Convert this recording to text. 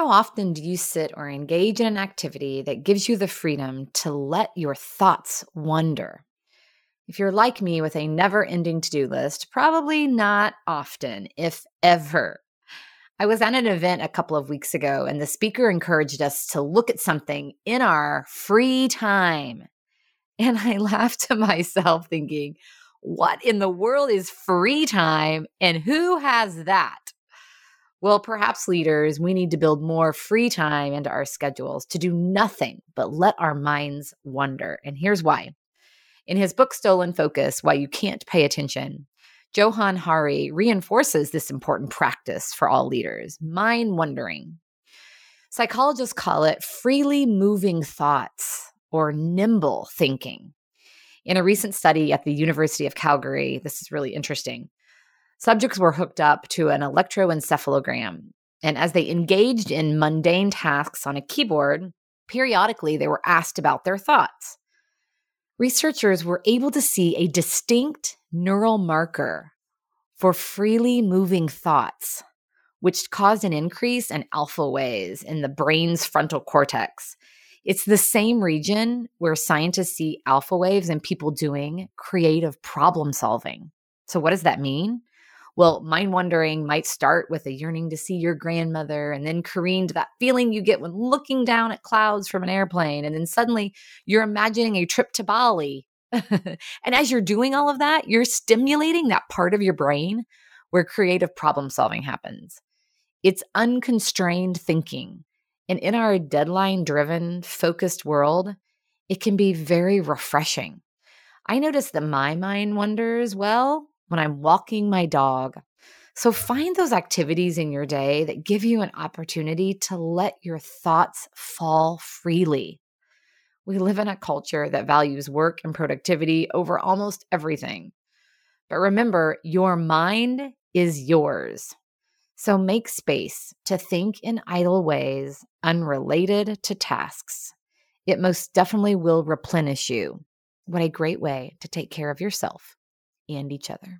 How often do you sit or engage in an activity that gives you the freedom to let your thoughts wander? If you're like me with a never ending to do list, probably not often, if ever. I was at an event a couple of weeks ago, and the speaker encouraged us to look at something in our free time. And I laughed to myself, thinking, what in the world is free time, and who has that? Well, perhaps leaders, we need to build more free time into our schedules to do nothing but let our minds wander. And here's why. In his book, Stolen Focus Why You Can't Pay Attention, Johann Hari reinforces this important practice for all leaders mind wandering. Psychologists call it freely moving thoughts or nimble thinking. In a recent study at the University of Calgary, this is really interesting. Subjects were hooked up to an electroencephalogram, and as they engaged in mundane tasks on a keyboard, periodically they were asked about their thoughts. Researchers were able to see a distinct neural marker for freely moving thoughts, which caused an increase in alpha waves in the brain's frontal cortex. It's the same region where scientists see alpha waves in people doing creative problem solving. So, what does that mean? Well, mind wandering might start with a yearning to see your grandmother and then careen to that feeling you get when looking down at clouds from an airplane. And then suddenly you're imagining a trip to Bali. and as you're doing all of that, you're stimulating that part of your brain where creative problem solving happens. It's unconstrained thinking. And in our deadline driven, focused world, it can be very refreshing. I notice that my mind wanders, well, when I'm walking my dog. So find those activities in your day that give you an opportunity to let your thoughts fall freely. We live in a culture that values work and productivity over almost everything. But remember, your mind is yours. So make space to think in idle ways unrelated to tasks. It most definitely will replenish you. What a great way to take care of yourself and each other.